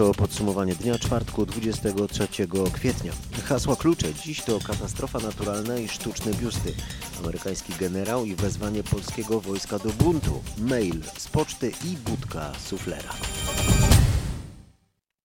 To podsumowanie dnia czwartku 23 kwietnia. Hasła klucze dziś to katastrofa naturalna i sztuczne biusty. Amerykański generał i wezwanie polskiego wojska do buntu. Mail z poczty i budka suflera.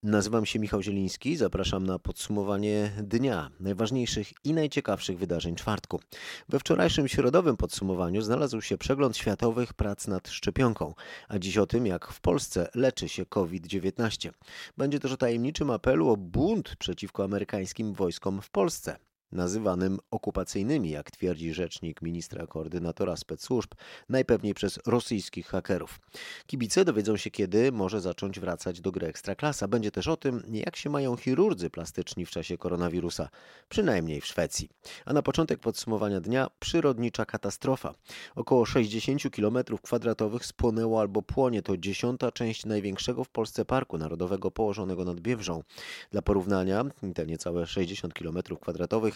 Nazywam się Michał Zieliński, zapraszam na podsumowanie dnia, najważniejszych i najciekawszych wydarzeń czwartku. We wczorajszym środowym podsumowaniu znalazł się przegląd światowych prac nad szczepionką, a dziś o tym, jak w Polsce leczy się COVID-19. Będzie też o tajemniczym apelu o bunt przeciwko amerykańskim wojskom w Polsce nazywanym okupacyjnymi, jak twierdzi rzecznik ministra koordynatora specsłużb, najpewniej przez rosyjskich hakerów. Kibice dowiedzą się, kiedy może zacząć wracać do gry Ekstraklasa. Będzie też o tym, jak się mają chirurdzy plastyczni w czasie koronawirusa, przynajmniej w Szwecji. A na początek podsumowania dnia przyrodnicza katastrofa. Około 60 km kwadratowych spłonęło albo płonie. To dziesiąta część największego w Polsce parku narodowego położonego nad Biewrzą. Dla porównania, te niecałe 60 km kwadratowych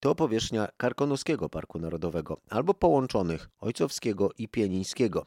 to powierzchnia Karkonoskiego Parku Narodowego albo połączonych Ojcowskiego i Pienińskiego.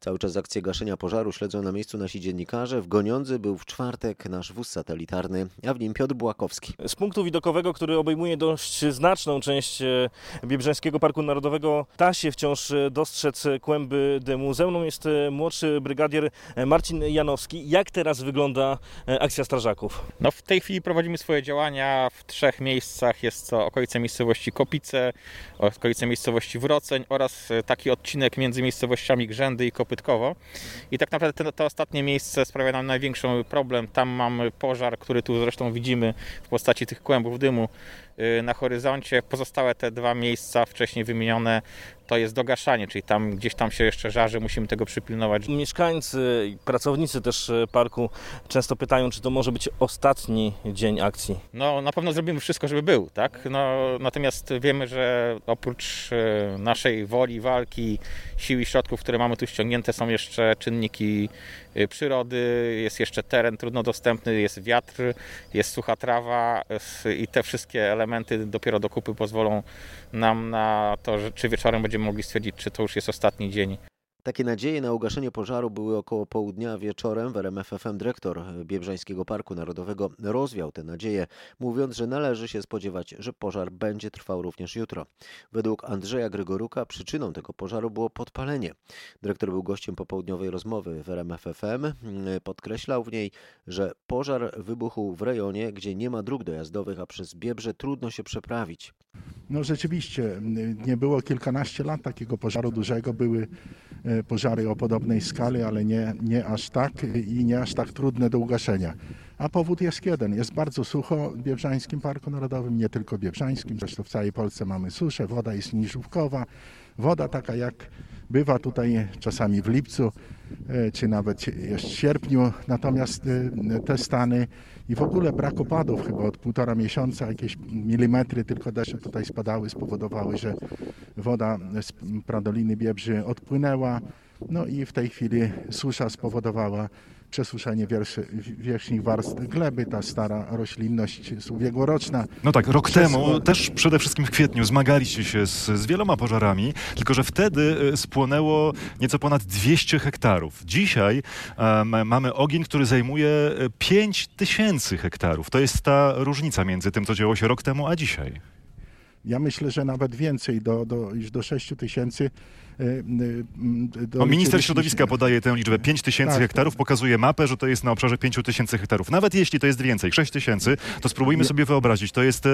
Cały czas akcję gaszenia pożaru śledzą na miejscu nasi dziennikarze. W Goniądzy był w czwartek nasz wóz satelitarny, a w nim Piotr Błakowski. Z punktu widokowego, który obejmuje dość znaczną część e, Biebrzańskiego Parku Narodowego, da się wciąż e, dostrzec kłęby dymu. Ze mną jest e, młodszy brygadier Marcin Janowski. Jak teraz wygląda akcja strażaków? No w tej chwili prowadzimy swoje działania w trzech miejscach. Jest to okolice miejscowości Kopice, okolice miejscowości Wroceń oraz taki odcinek między miejscowościami Grzędy i Kopytkowo. I tak naprawdę to, to ostatnie miejsce sprawia nam największy problem. Tam mamy pożar, który tu zresztą widzimy w postaci tych kłębów dymu y, na horyzoncie. Pozostałe te dwa miejsca wcześniej wymienione to jest dogaszanie, czyli tam gdzieś tam się jeszcze żarzy, musimy tego przypilnować. Mieszkańcy i pracownicy też e, parku często pytają, czy to może być ostatni dzień akcji. No na pewno zrobimy wszystko, żeby był, tak? No, natomiast wiemy, że oprócz e, naszej woli, walki, sił i środków, które mamy tu ściągnięte, są jeszcze czynniki przyrody, jest jeszcze teren trudno dostępny, jest wiatr, jest sucha trawa i te wszystkie elementy dopiero do kupy pozwolą nam na to, że czy wieczorem będziemy mogli stwierdzić, czy to już jest ostatni dzień. Takie nadzieje na ugaszenie pożaru były około południa wieczorem. W RMFFM dyrektor Biebrzańskiego Parku Narodowego rozwiał te nadzieje, mówiąc, że należy się spodziewać, że pożar będzie trwał również jutro. Według Andrzeja Grygoruka przyczyną tego pożaru było podpalenie. Dyrektor był gościem popołudniowej rozmowy w RMFFM. Podkreślał w niej, że pożar wybuchł w rejonie, gdzie nie ma dróg dojazdowych, a przez Biebrze trudno się przeprawić. No rzeczywiście, nie było kilkanaście lat takiego pożaru dużego. Były e, pożary o podobnej skali, ale nie, nie aż tak i nie aż tak trudne do ugaszenia. A powód jest jeden. Jest bardzo sucho w Biebrzańskim Parku Narodowym, nie tylko Biebrzańskim, zresztą w całej Polsce mamy suszę, woda jest niżówkowa. Woda taka jak bywa tutaj czasami w lipcu, e, czy nawet jeszcze w sierpniu. Natomiast e, te stany i w ogóle brak opadów chyba od półtora miesiąca, jakieś milimetry tylko deszcze tutaj spadały, spowodowały, że woda z Pradoliny Biebrzy odpłynęła. No i w tej chwili susza spowodowała przesuszenie wierzchnich warstw gleby, ta stara roślinność jest ubiegłoroczna. No tak, rok Przez... temu, też przede wszystkim w kwietniu, zmagaliście się z, z wieloma pożarami, tylko że wtedy e, spłonęło nieco ponad 200 hektarów. Dzisiaj um, mamy ogień, który zajmuje 5 e, tysięcy hektarów. To jest ta różnica między tym, co działo się rok temu, a dzisiaj. Ja myślę, że nawet więcej, do, do, już do 6 tysięcy. E, e, no, minister środowiska podaje tę liczbę 5 tysięcy tak, hektarów, pokazuje mapę, że to jest na obszarze 5 tysięcy hektarów. Nawet jeśli to jest więcej, 6 tysięcy, to spróbujmy sobie wyobrazić, to jest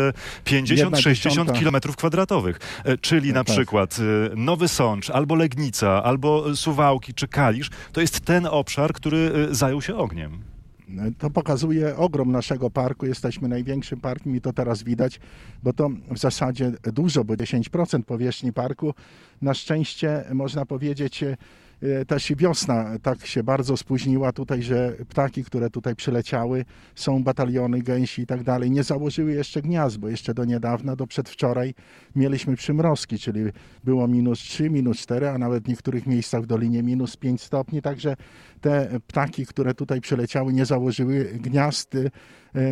50-60 e, kilometrów kwadratowych. Czyli na tak. przykład Nowy Sącz, albo Legnica, albo Suwałki czy Kalisz, to jest ten obszar, który zajął się ogniem. To pokazuje ogrom naszego parku. Jesteśmy największym parkiem i to teraz widać, bo to w zasadzie dużo, bo 10% powierzchni parku na szczęście można powiedzieć E, też i wiosna tak się bardzo spóźniła tutaj, że ptaki, które tutaj przyleciały, są bataliony gęsi i tak dalej, nie założyły jeszcze gniazd, bo jeszcze do niedawna, do przedwczoraj mieliśmy przymrozki, czyli było minus 3, minus 4, a nawet w niektórych miejscach w Dolinie minus 5 stopni, także te ptaki, które tutaj przyleciały, nie założyły gniazd,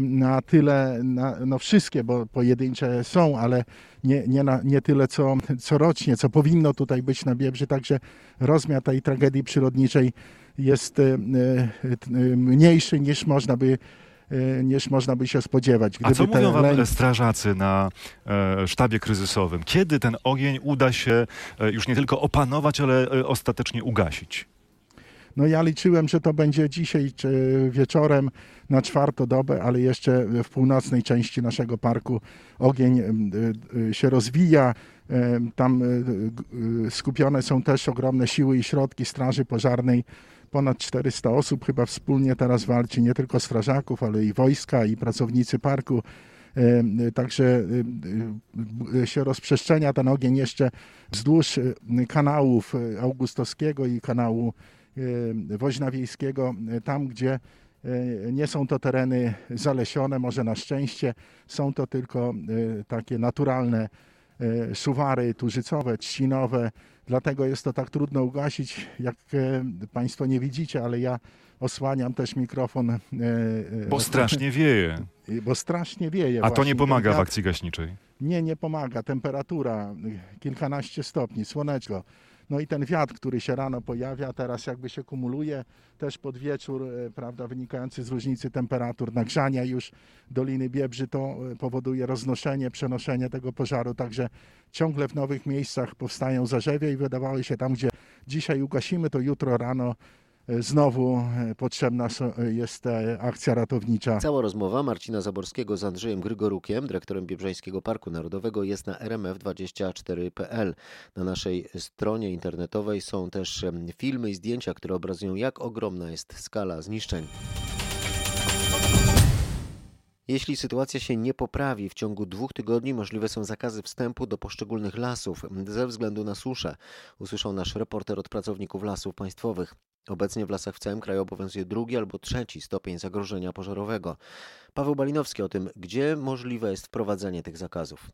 na tyle, na, no wszystkie, bo pojedyncze są, ale nie, nie, na, nie tyle co, co rocznie, co powinno tutaj być na Biebrzy, także rozmiar tej tragedii przyrodniczej jest mniejszy niż można by niż można by się spodziewać. Gdyby A co mówią wam strażacy na e, sztabie kryzysowym? Kiedy ten ogień uda się e, już nie tylko opanować, ale e, ostatecznie ugasić? No ja liczyłem, że to będzie dzisiaj wieczorem na czwartą dobę, ale jeszcze w północnej części naszego parku ogień się rozwija. Tam skupione są też ogromne siły i środki Straży Pożarnej. Ponad 400 osób chyba wspólnie teraz walczy, nie tylko strażaków, ale i wojska, i pracownicy parku. Także się rozprzestrzenia ten ogień jeszcze wzdłuż kanałów Augustowskiego i kanału Woźna Wiejskiego, tam gdzie nie są to tereny zalesione, może na szczęście, są to tylko takie naturalne szuwary tużycowe, trzcinowe, dlatego jest to tak trudno ugasić, jak Państwo nie widzicie, ale ja osłaniam też mikrofon. Bo strasznie wieje. Bo strasznie wieje. A właśnie. to nie pomaga w akcji gaśniczej? Nie, nie pomaga. Temperatura kilkanaście stopni, słoneczko. No i ten wiatr, który się rano pojawia, teraz jakby się kumuluje też pod wieczór, e, prawda, wynikający z różnicy temperatur, nagrzania już Doliny Biebrzy, to e, powoduje roznoszenie, przenoszenie tego pożaru, także ciągle w nowych miejscach powstają zarzewie i wydawało się tam, gdzie dzisiaj ugasimy, to jutro rano znowu e, potrzebna jest akcja ratownicza. Cała rozmowa Marcina Zaborskiego z Andrzejem Grygorukiem, dyrektorem Biebrzańskiego Parku Narodowego jest na rmf24.pl. Na naszej stronie internetowej są też filmy i zdjęcia, które obrazują jak ogromna jest skala zniszczeń. Jeśli sytuacja się nie poprawi, w ciągu dwóch tygodni możliwe są zakazy wstępu do poszczególnych lasów ze względu na suszę, usłyszał nasz reporter od pracowników lasów państwowych. Obecnie w lasach w całym kraju obowiązuje drugi albo trzeci stopień zagrożenia pożarowego. Paweł Balinowski o tym, gdzie możliwe jest wprowadzenie tych zakazów.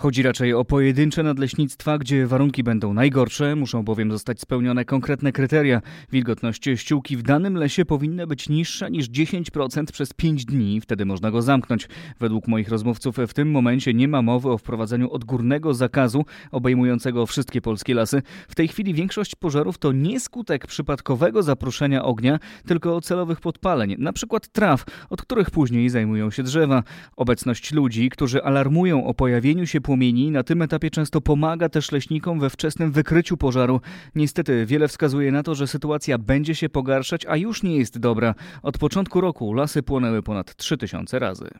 Chodzi raczej o pojedyncze nadleśnictwa, gdzie warunki będą najgorsze, muszą bowiem zostać spełnione konkretne kryteria. Wilgotność ściółki w danym lesie powinna być niższa niż 10% przez 5 dni, wtedy można go zamknąć. Według moich rozmówców w tym momencie nie ma mowy o wprowadzeniu odgórnego zakazu obejmującego wszystkie polskie lasy. W tej chwili większość pożarów to nie skutek przypadkowego zaproszenia ognia, tylko celowych podpaleń, na przykład traw, od których później zajmują się drzewa. Obecność ludzi, którzy alarmują o pojawieniu się płomieni na tym etapie często pomaga też leśnikom we wczesnym wykryciu pożaru. Niestety wiele wskazuje na to, że sytuacja będzie się pogarszać, a już nie jest dobra. Od początku roku lasy płonęły ponad 3000 razy.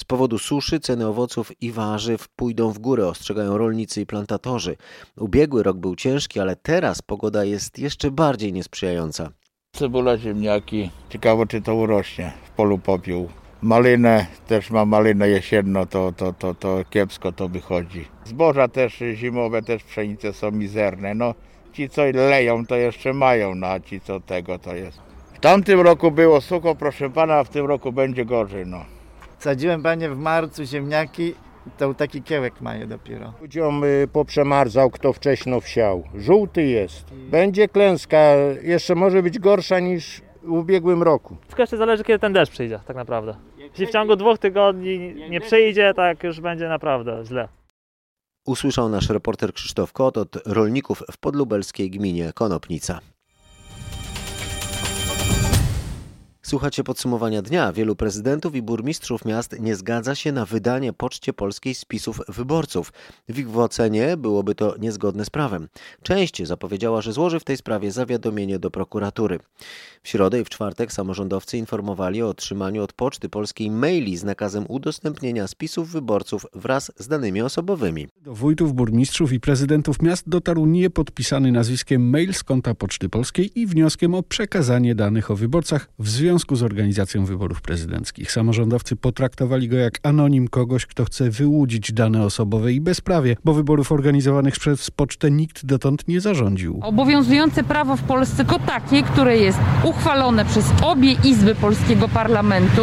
Z powodu suszy ceny owoców i warzyw pójdą w górę, ostrzegają rolnicy i plantatorzy. Ubiegły rok był ciężki, ale teraz pogoda jest jeszcze bardziej niesprzyjająca. Cebula, ziemniaki. Ciekawe, czy to urośnie. W polu popiół. Malynę, też ma malynę jesienną, to, to, to, to kiepsko to wychodzi. Zboża też zimowe, też pszenice są mizerne. No, ci co leją to jeszcze mają, no a ci co tego to jest. W tamtym roku było sucho, proszę pana, a w tym roku będzie gorzej, no. Sadziłem panie w marcu ziemniaki, to taki kiełek mają dopiero. Ludziom y, poprzemarzał, kto wcześniej wsiał. Żółty jest. Będzie klęska, jeszcze może być gorsza niż ubiegłym roku. Wszystko jeszcze zależy, kiedy ten deszcz przyjdzie, tak naprawdę. Jeśli w ciągu dwóch tygodni nie przyjdzie, tak już będzie naprawdę źle. Usłyszał nasz reporter Krzysztof Kot od rolników w podlubelskiej gminie Konopnica. Słuchacie podsumowania dnia. Wielu prezydentów i burmistrzów miast nie zgadza się na wydanie Poczcie Polskiej spisów wyborców. W ich ocenie byłoby to niezgodne z prawem. Część zapowiedziała, że złoży w tej sprawie zawiadomienie do prokuratury. W środę i w czwartek samorządowcy informowali o otrzymaniu od Poczty Polskiej maili z nakazem udostępnienia spisów wyborców wraz z danymi osobowymi. Do wójtów, burmistrzów i prezydentów miast dotarł niepodpisany nazwiskiem mail z konta Poczty Polskiej i wnioskiem o przekazanie danych o wyborcach w związku związku z organizacją wyborów prezydenckich. Samorządowcy potraktowali go jak anonim kogoś, kto chce wyłudzić dane osobowe i bezprawie, bo wyborów organizowanych przez pocztę nikt dotąd nie zarządził. Obowiązujące prawo w Polsce to takie, które jest uchwalone przez obie izby polskiego parlamentu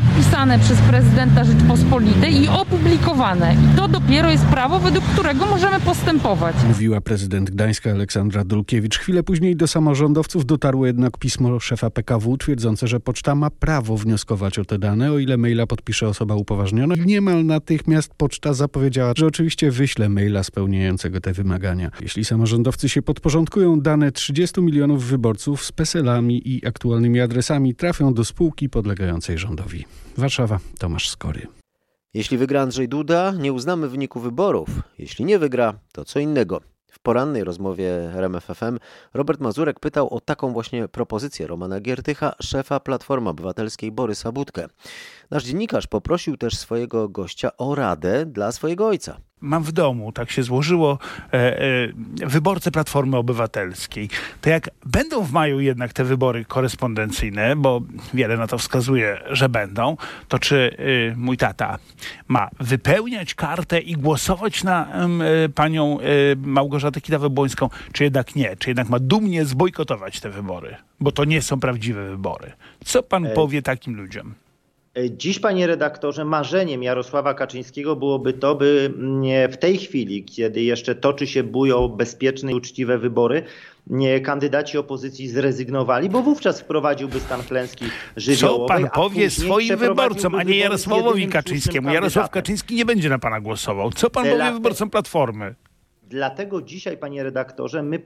podpisane przez prezydenta Rzeczpospolitej i opublikowane. I to dopiero jest prawo, według którego możemy postępować. Mówiła prezydent Gdańska Aleksandra Dulkiewicz. Chwilę później do samorządowców dotarło jednak pismo szefa PKW twierdzące, że poczta ma prawo wnioskować o te dane, o ile maila podpisze osoba upoważniona. Niemal natychmiast poczta zapowiedziała, że oczywiście wyśle maila spełniającego te wymagania. Jeśli samorządowcy się podporządkują, dane 30 milionów wyborców z PESEL-ami i aktualnymi adresami trafią do spółki podlegającej rządowi. Warszawa, Tomasz Skory. Jeśli wygra Andrzej Duda, nie uznamy wyniku wyborów. Jeśli nie wygra, to co innego. W porannej rozmowie RMFFM Robert Mazurek pytał o taką właśnie propozycję Romana Giertycha, szefa Platformy Obywatelskiej Borysa Budkę. Nasz dziennikarz poprosił też swojego gościa o radę dla swojego ojca mam w domu, tak się złożyło, e, e, wyborcę Platformy Obywatelskiej. To jak będą w maju jednak te wybory korespondencyjne, bo wiele na to wskazuje, że będą, to czy e, mój tata ma wypełniać kartę i głosować na e, panią e, Małgorzatę Kidawę-Błońską, czy jednak nie? Czy jednak ma dumnie zbojkotować te wybory? Bo to nie są prawdziwe wybory. Co pan powie takim ludziom? Dziś, panie redaktorze, marzeniem Jarosława Kaczyńskiego byłoby to, by w tej chwili, kiedy jeszcze toczy się bują bezpieczne i uczciwe wybory, nie, kandydaci opozycji zrezygnowali, bo wówczas wprowadziłby stan klęski żywiołowej. Co pan powie swoim wyborcom, a nie Jarosławowi Kaczyńskiemu? Jarosław Kaczyński nie będzie na pana głosował. Co pan powie wyborcom Platformy? Dlatego dzisiaj, panie redaktorze, my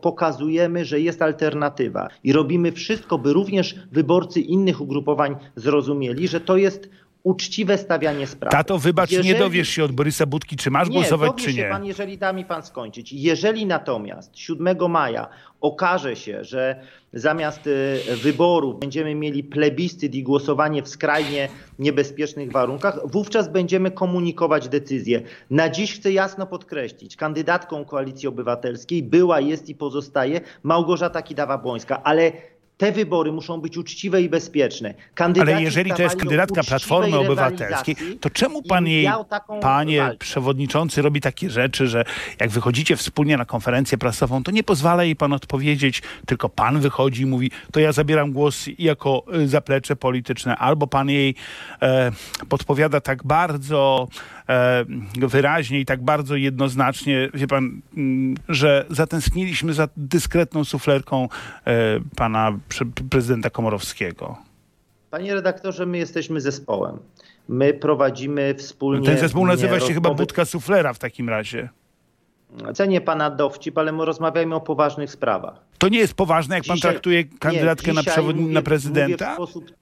pokazujemy, że jest alternatywa i robimy wszystko, by również wyborcy innych ugrupowań zrozumieli, że to jest uczciwe stawianie sprawy. Tato, wybacz, jeżeli... nie dowiesz się od Borysa Budki, czy masz nie, głosować, czy nie. Się pan, jeżeli da mi pan skończyć. Jeżeli natomiast 7 maja okaże się, że zamiast y, wyboru będziemy mieli plebiscyt i głosowanie w skrajnie niebezpiecznych warunkach, wówczas będziemy komunikować decyzję. Na dziś chcę jasno podkreślić, kandydatką Koalicji Obywatelskiej była, jest i pozostaje Małgorzata Kidawa-Błońska, ale te wybory muszą być uczciwe i bezpieczne. Kandydaci Ale jeżeli to jest kandydatka Platformy Obywatelskiej, to czemu pan jej, panie walkę. przewodniczący, robi takie rzeczy, że jak wychodzicie wspólnie na konferencję prasową, to nie pozwala jej pan odpowiedzieć, tylko pan wychodzi i mówi, to ja zabieram głos jako y, zaplecze polityczne, albo pan jej e, podpowiada tak bardzo wyraźnie i tak bardzo jednoznacznie, wie pan, mm, że zatęskniliśmy za dyskretną suflerką e, pana prezydenta Komorowskiego. Panie redaktorze, my jesteśmy zespołem. My prowadzimy wspólnie... Ten zespół nazywa się chyba Budka Suflera w takim razie. Cenię pana dowcip, ale my rozmawiamy o poważnych sprawach. To nie jest poważne, jak dzisiaj, pan traktuje kandydatkę nie, na, przewod... mówię, na prezydenta? w sposób,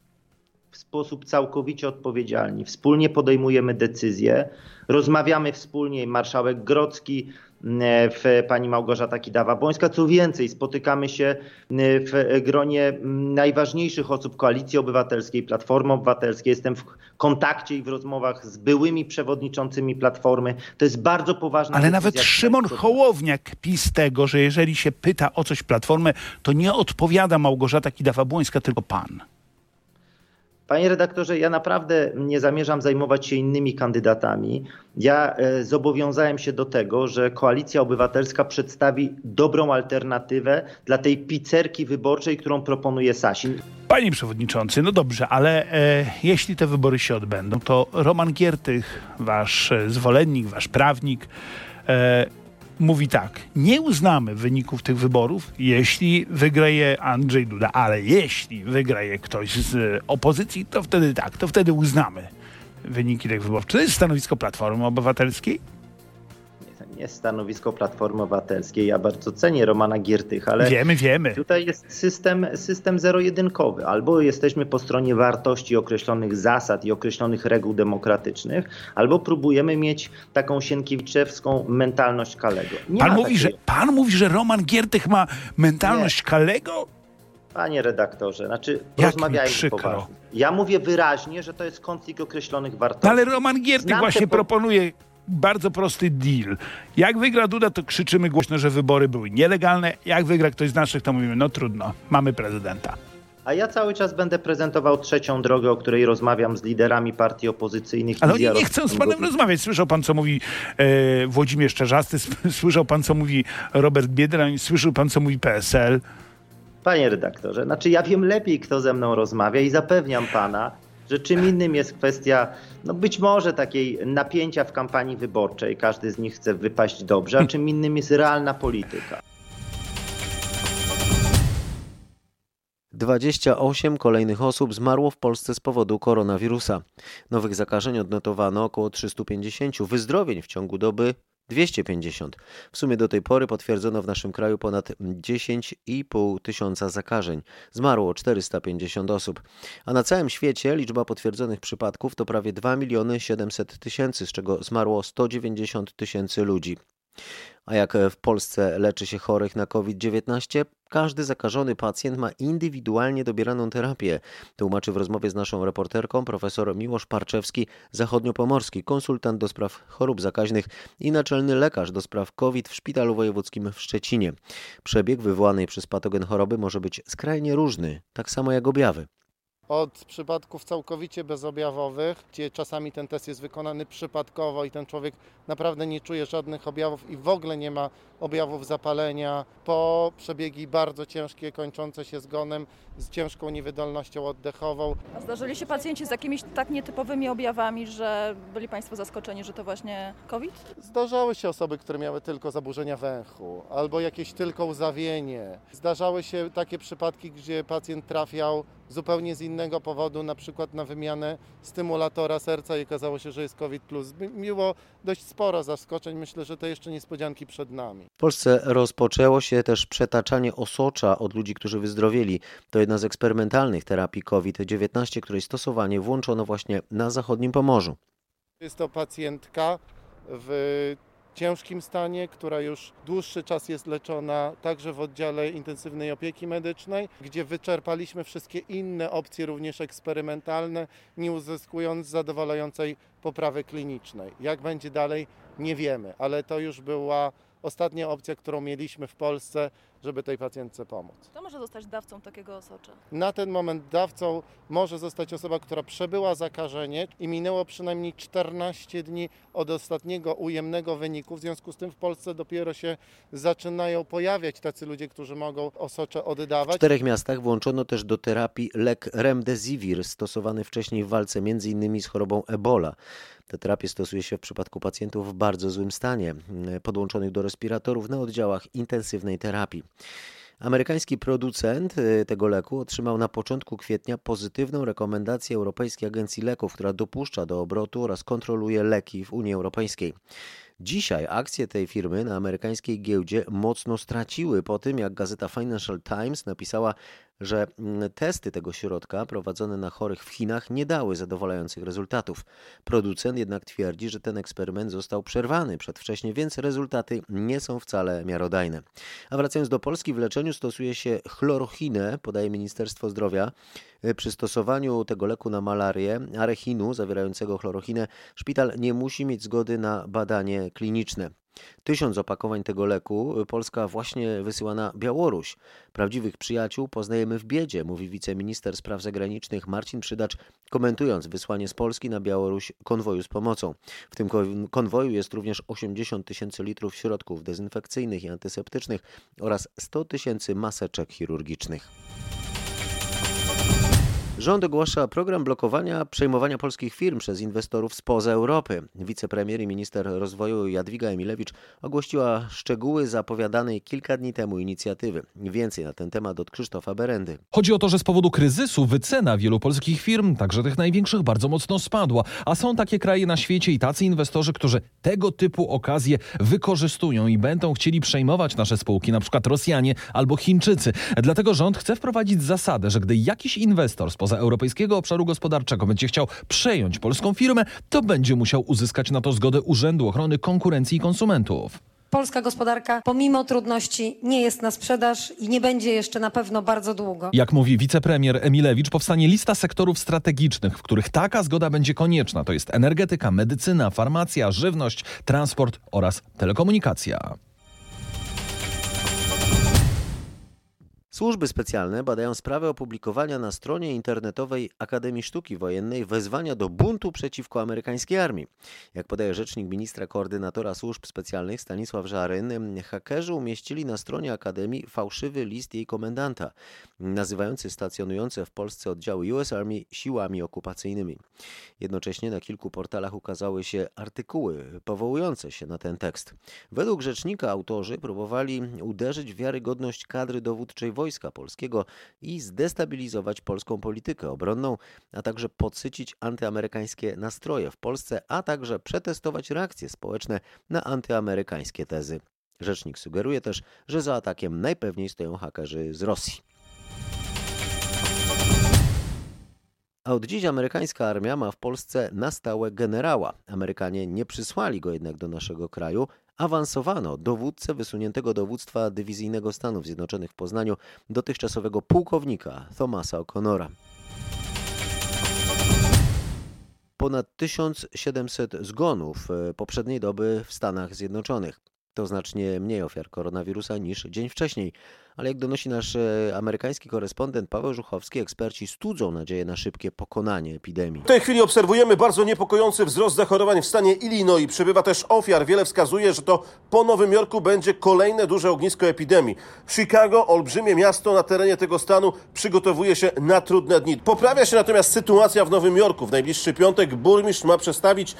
sposób całkowicie odpowiedzialny. Wspólnie podejmujemy decyzje, rozmawiamy wspólnie, marszałek Grocki, w pani Małgorzata Kidawa-Błońska. Co więcej, spotykamy się w gronie najważniejszych osób Koalicji Obywatelskiej, Platformy Obywatelskiej. Jestem w kontakcie i w rozmowach z byłymi przewodniczącymi Platformy. To jest bardzo poważna Ale nawet Szymon Hołowniak pis tego, że jeżeli się pyta o coś Platformę, to nie odpowiada Małgorzata Kidawa-Błońska, tylko pan. Panie redaktorze, ja naprawdę nie zamierzam zajmować się innymi kandydatami. Ja e, zobowiązałem się do tego, że Koalicja Obywatelska przedstawi dobrą alternatywę dla tej pizzerki wyborczej, którą proponuje Sasin. Panie przewodniczący, no dobrze, ale e, jeśli te wybory się odbędą, to Roman Giertych, wasz e, zwolennik, wasz prawnik, e, mówi tak, nie uznamy wyników tych wyborów, jeśli wygra je Andrzej Duda, ale jeśli wygra je ktoś z opozycji, to wtedy tak, to wtedy uznamy wyniki tych wyborów. Czy to jest stanowisko Platformy Obywatelskiej? Jest stanowisko Platformy Obywatelskiej. Ja bardzo cenię Romana Giertycha, ale wiemy, wiemy. tutaj jest system, system zero-jedynkowy. Albo jesteśmy po stronie wartości określonych zasad i określonych reguł demokratycznych, albo próbujemy mieć taką sienkiewiczewską mentalność Kalego. pan mówi, że, pan mówi, że Roman Giertych ma mentalność Nie. Kalego? Panie redaktorze, znaczy Jak rozmawiajmy poważnie. Ja mówię wyraźnie, że to jest konflikt określonych wartości. No ale Roman Giertych Znam właśnie po... proponuje bardzo prosty deal. Jak wygra Duda, to krzyczymy głośno, że wybory były nielegalne. Jak wygra ktoś z naszych, to mówimy, no trudno, mamy prezydenta. A ja cały czas będę prezentował trzecią drogę, o której rozmawiam z liderami partii opozycyjnych. Ale oni nie chcą z panem rozmawiać. Słyszał pan, co mówi e, Włodzimierz Czerzasty, słyszał pan, co mówi Robert Biedroń, słyszał pan, co mówi PSL. Panie redaktorze, znaczy ja wiem lepiej, kto ze mną rozmawia i zapewniam pana, że czym innym jest kwestia, no być może takiej napięcia w kampanii wyborczej, każdy z nich chce wypaść dobrze, a czym innym jest realna polityka. 28 kolejnych osób zmarło w Polsce z powodu koronawirusa. Nowych zakażeń odnotowano około 350, wyzdrowień w ciągu doby 250. W sumie do tej pory potwierdzono w naszym kraju ponad 10,5 tysiąca zakażeń. Zmarło 450 osób. A na całym świecie liczba potwierdzonych przypadków to prawie 2 miliony 700 tysięcy, z czego zmarło 190 tysięcy ludzi. A jak w Polsce leczy się chorych na COVID-19? Każdy zakażony pacjent ma indywidualnie dobieraną terapię. Tłumaczy w rozmowie z naszą reporterką profesor Miłosz Parczewski, zachodniopomorski konsultant do spraw chorób zakaźnych i naczelny lekarz do spraw COVID w Szpitalu Wojewódzkim w Szczecinie. Przebieg wywołanej przez patogen choroby może być skrajnie różny, tak samo jak objawy od przypadków całkowicie bezobjawowych, gdzie czasami ten test jest wykonany przypadkowo i ten człowiek naprawdę nie czuje żadnych objawów i w ogóle nie ma objawów zapalenia, po przebiegi bardzo ciężkie, kończące się zgonem, z ciężką niewydolnością oddechową. A zdarzyli się pacjenci z jakimiś tak nietypowymi objawami, że byli Państwo zaskoczeni, że to właśnie COVID? Zdarzały się osoby, które miały tylko zaburzenia węchu albo jakieś tylko łzawienie. Zdarzały się takie przypadki, gdzie pacjent trafiał zupełnie z innego powodu, na przykład na wymianę stymulatora serca i okazało się, że jest COVID. Miło dość sporo zaskoczeń. Myślę, że to jeszcze niespodzianki przed nami. W Polsce rozpoczęło się też przetaczanie osocza od ludzi, którzy wyzdrowieli. To jedna z eksperymentalnych terapii COVID-19, której stosowanie włączono właśnie na zachodnim Pomorzu. Jest to pacjentka w ciężkim stanie, która już dłuższy czas jest leczona także w oddziale intensywnej opieki medycznej, gdzie wyczerpaliśmy wszystkie inne opcje, również eksperymentalne, nie uzyskując zadowalającej poprawy klinicznej. Jak będzie dalej, nie wiemy, ale to już była ostatnia opcja, którą mieliśmy w Polsce, żeby tej pacjentce pomóc. Kto może zostać dawcą takiego osocza? Na ten moment dawcą może zostać osoba, która przebyła zakażenie i minęło przynajmniej 14 dni od ostatniego ujemnego wyniku. W związku z tym w Polsce dopiero się zaczynają pojawiać tacy ludzie, którzy mogą osocze oddawać. W czterech miastach włączono też do terapii lek Remdesivir, stosowany wcześniej w walce m.in. z chorobą Ebola. Tę terapię stosuje się w przypadku pacjentów w bardzo złym stanie, podłączonych do respiratorów na oddziałach intensywnej terapii. Amerykański producent y, tego leku otrzymał na początku kwietnia pozytywną rekomendację Europejskiej Agencji Leków, która dopuszcza do obrotu oraz kontroluje leki w Unii Europejskiej. Dzisiaj akcje tej firmy na amerykańskiej giełdzie mocno straciły po tym, jak gazeta Financial Times napisała, że mm, testy tego środka prowadzone na chorych w Chinach nie dały zadowalających rezultatów. Producent jednak twierdzi, że ten eksperyment został przerwany przedwcześnie, więc rezultaty nie są wcale miarodajne. A wracając do Polski, w leczeniu stosuje się chlorochinę, podaje Ministerstwo Zdrowia. Przy stosowaniu tego leku na malarię, arechinu zawierającego chlorochinę, szpital nie musi mieć zgody na badanie kliniczne. Tysiąc opakowań tego leku Polska właśnie wysyła na Białoruś. Prawdziwych przyjaciół poznajemy w biedzie, mówi wiceminister spraw zagranicznych Marcin Przydacz, komentując wysłanie z Polski na Białoruś konwoju z pomocą. W tym konwoju jest również 80 tysięcy litrów środków dezynfekcyjnych i antyseptycznych oraz 100 tysięcy maseczek chirurgicznych. Rząd ogłasza program blokowania przejmowania polskich firm przez inwestorów spoza Europy. Wicepremier i minister rozwoju Jadwiga Emilewicz ogłosiła szczegóły zapowiadanej kilka dni temu inicjatywy. Więcej na ten temat od Krzysztofa Berendy. Chodzi o to, że z powodu kryzysu wycena wielu polskich firm, także tych największych, bardzo mocno spadła. A są takie kraje na świecie i tacy inwestorzy, którzy tego typu okazje wykorzystują i będą chcieli przejmować nasze spółki, na przykład Rosjanie albo Chińczycy. Dlatego rząd chce wprowadzić zasadę, że gdy jakiś inwestor spoza spoza Europejskiego Obszaru Gospodarczego będzie chciał przejąć polską firmę, to będzie musiał uzyskać na to zgodę Urzędu Ochrony Konkurencji i Konsumentów. Polska gospodarka pomimo trudności nie jest na sprzedaż i nie będzie jeszcze na pewno bardzo długo. Jak mówi wicepremier Emilewicz, powstanie lista sektorów strategicznych, w których taka zgoda będzie konieczna. To jest energetyka, medycyna, farmacja, żywność, transport oraz telekomunikacja. Służby specjalne badają sprawę opublikowania na stronie internetowej Akademii Sztuki Wojennej wezwania do buntu przeciwko amerykańskiej armii. Jak podaje rzecznik ministra koordynatora służb specjalnych Stanisław Żaryn, hakerzy umieścili na stronie Akademii fałszywy list jej komendanta, nazywający stacjonujące w Polsce oddziały US Army siłami okupacyjnymi. Jednocześnie na kilku portalach ukazały się artykuły powołujące się na ten tekst. Według rzecznika autorzy próbowali uderzyć w wiarygodność kadry dowódczej Wojska Polskiego i zdestabilizować polską politykę obronną, a także podsycić antyamerykańskie nastroje w Polsce, a także przetestować reakcje społeczne na antyamerykańskie tezy. Rzecznik sugeruje też, że za atakiem najpewniej stoją hakerzy z Rosji. A od dziś amerykańska armia ma w Polsce na stałe generała. Amerykanie nie przysłali go jednak do naszego kraju. Awansowano dowódcę wysuniętego dowództwa dywizyjnego Stanów Zjednoczonych w Poznaniu, dotychczasowego pułkownika Thomasa O'Connora. Ponad 1700 zgonów e, poprzedniej doby w Stanach Zjednoczonych. To znacznie mniej ofiar koronawirusa niż dzień wcześniej ale jak donosi nasz e, amerykański korespondent Paweł Żuchowski, eksperci studzą nadzieję na szybkie pokonanie epidemii. W tej chwili obserwujemy bardzo niepokojący wzrost zachorowań w stanie Illinois. Przybywa też ofiar. Wiele wskazuje, że to po Nowym Jorku będzie kolejne duże ognisko epidemii. Chicago, olbrzymie miasto na terenie tego stanu, przygotowuje się na trudne dni. Poprawia się natomiast sytuacja w Nowym Jorku. W najbliższy piątek burmistrz ma przedstawić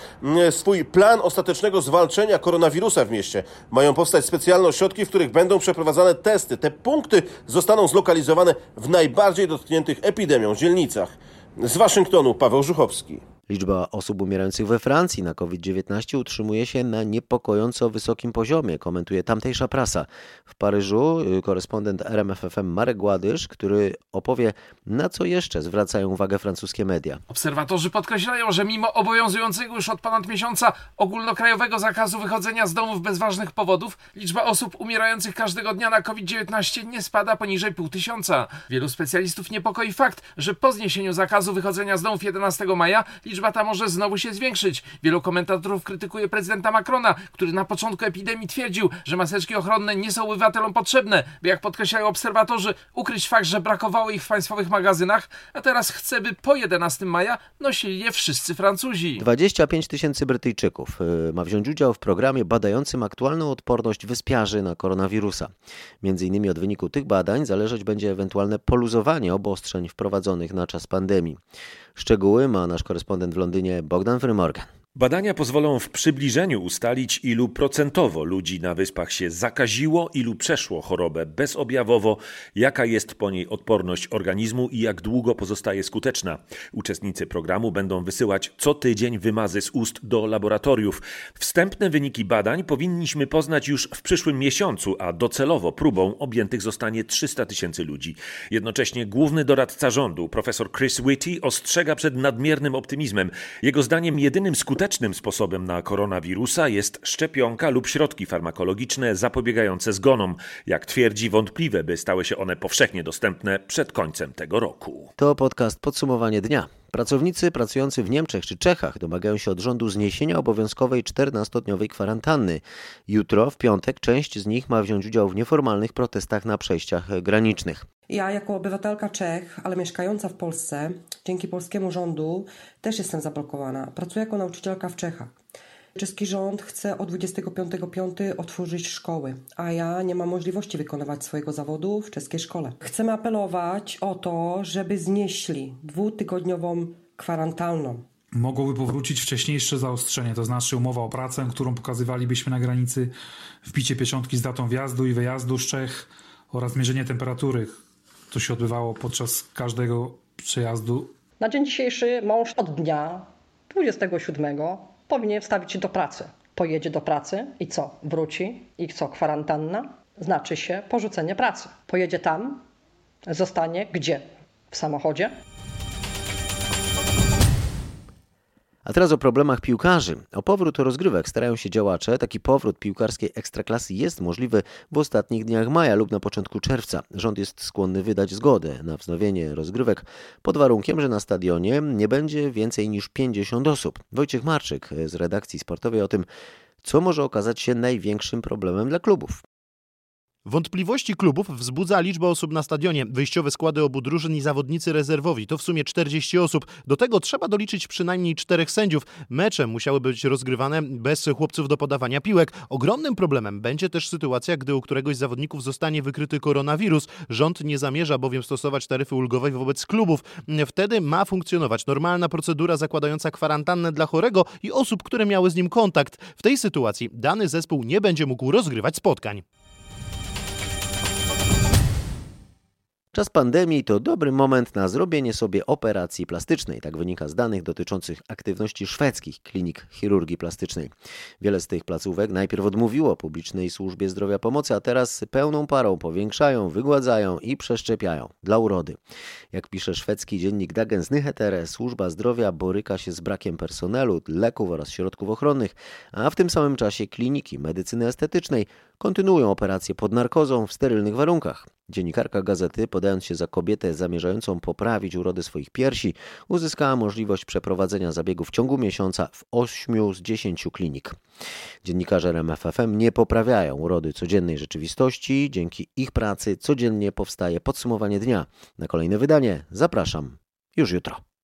swój plan ostatecznego zwalczenia koronawirusa w mieście. Mają powstać specjalne ośrodki, w których będą przeprowadzane testy. Te punkty zostaną zlokalizowane w najbardziej dotkniętych epidemią dzielnicach. Z Waszyngtonu Paweł Żuchowski. Liczba osób umierających we Francji na COVID-19 utrzymuje się na niepokojąco wysokim poziomie, komentuje tamtejsza prasa. W Paryżu y, korespondent RMFFM Marek Gładysz, który opowie, na co jeszcze zwracają uwagę francuskie media. Obserwatorzy podkreślają, że mimo obowiązującego już od ponad miesiąca ogólnokrajowego zakazu wychodzenia z domów bez ważnych powodów, liczba osób umierających każdego dnia na COVID-19 nie spada poniżej pół tysiąca. Wielu specjalistów niepokoi fakt, że po zniesieniu zakazu wychodzenia z domów 11 maja liczba ta może znowu się zwiększyć. Wielu komentatorów krytykuje prezydenta Macrona, który na początku epidemii twierdził, że maseczki ochronne nie są obywatelom potrzebne, by jak podkreślają obserwatorzy, ukryć fakt, że brakowało ich w państwowych magazynach, a teraz chce, by po 11 maja nosili je wszyscy Francuzi. 25 tysięcy Brytyjczyków y, ma wziąć udział w programie badającym aktualną odporność wyspiarzy na koronawirusa. Między innymi od wyniku tych badań zależeć będzie ewentualne poluzowanie obostrzeń wprowadzonych na czas pandemii. Szczegóły ma nasz korespondent w Londynie Bogdan Frymorgan. Badania pozwolą w przybliżeniu ustalić, ilu procentowo ludzi na wyspach się zakaziło, ilu przeszło chorobę bezobjawowo, jaka jest po niej odporność organizmu i jak długo pozostaje skuteczna. Uczestnicy programu będą wysyłać co tydzień wymazy z ust do laboratoriów. Wstępne wyniki badań powinniśmy poznać już w przyszłym miesiącu, a docelowo próbą objętych zostanie 300 tysięcy ludzi. Jednocześnie główny doradca rządu, profesor Chris Whitty, ostrzega przed nadmiernym optymizmem. Jego zdaniem jedynym skutecznym skutecznym sposobem na koronawirusa jest szczepionka lub środki farmakologiczne zapobiegające zgonom. Jak twierdzi, wątpliwe, by stały się one powszechnie dostępne przed końcem tego roku. To podcast Podsumowanie dnia. Pracownicy pracujący w Niemczech czy Czechach domagają się od rządu zniesienia obowiązkowej 14-dniowej kwarantanny. Jutro, w piątek, część z nich ma wziąć udział w nieformalnych protestach na przejściach granicznych. Ja, jako obywatelka Czech, ale mieszkająca w Polsce, dzięki polskiemu rządu też jestem zablokowana. Pracuję jako nauczycielka w Czechach. Czeski rząd chce od 25.5 otworzyć szkoły, a ja nie mam możliwości wykonywać swojego zawodu w czeskiej szkole. Chcemy apelować o to, żeby znieśli dwutygodniową kwarantannę. Mogłoby powrócić wcześniejsze zaostrzenie, to znaczy umowa o pracę, którą pokazywalibyśmy na granicy, wbicie pieczątki z datą wjazdu i wyjazdu z Czech oraz mierzenie temperatury. To się odbywało podczas każdego przejazdu. Na dzień dzisiejszy mąż od dnia 27 powinien wstawić się do pracy. Pojedzie do pracy i co? Wróci i co? Kwarantanna? Znaczy się porzucenie pracy. Pojedzie tam, zostanie gdzie? W samochodzie? A teraz o problemach piłkarzy. O powrót rozgrywek starają się działacze. Taki powrót piłkarskiej ekstraklasy jest możliwy w ostatnich dniach maja lub na początku czerwca. Rząd jest skłonny wydać zgodę na wznowienie rozgrywek pod warunkiem, że na stadionie nie będzie więcej niż 50 osób. Wojciech Marczyk z redakcji sportowej o tym, co może okazać się największym problemem dla klubów. Wątpliwości klubów wzbudza liczba osób na stadionie, wyjściowe składy obu drużyn i zawodnicy rezerwowi. To w sumie 40 osób. Do tego trzeba doliczyć przynajmniej czterech sędziów. Mecze musiały być rozgrywane bez chłopców do podawania piłek. Ogromnym problemem będzie też sytuacja, gdy u któregoś z zawodników zostanie wykryty koronawirus. Rząd nie zamierza bowiem stosować taryfy ulgowej wobec klubów. Wtedy ma funkcjonować normalna procedura zakładająca kwarantannę dla chorego i osób, które miały z nim kontakt. W tej sytuacji dany zespół nie będzie mógł rozgrywać spotkań. Czas pandemii to dobry moment na zrobienie sobie operacji plastycznej. Tak wynika z danych dotyczących aktywności szwedzkich klinik chirurgii plastycznej. Wiele z tych placówek najpierw odmówiło publicznej służbie zdrowia pomocy, a teraz pełną parą powiększają, wygładzają i przeszczepiają dla urody. Jak pisze szwedzki dziennik Dagens Nyheter, służba zdrowia boryka się z brakiem personelu, leków oraz środków ochronnych, a w tym samym czasie kliniki medycyny estetycznej kontynuują operacje pod narkozą w sterylnych warunkach. Dziennikarka gazety, podając się za kobietę zamierzającą poprawić urody swoich piersi, uzyskała możliwość przeprowadzenia zabiegu w ciągu miesiąca w 8 z 10 klinik. Dziennikarze RMFFM nie poprawiają urody codziennej rzeczywistości. Dzięki ich pracy codziennie powstaje podsumowanie dnia. Na kolejne wydanie zapraszam już jutro.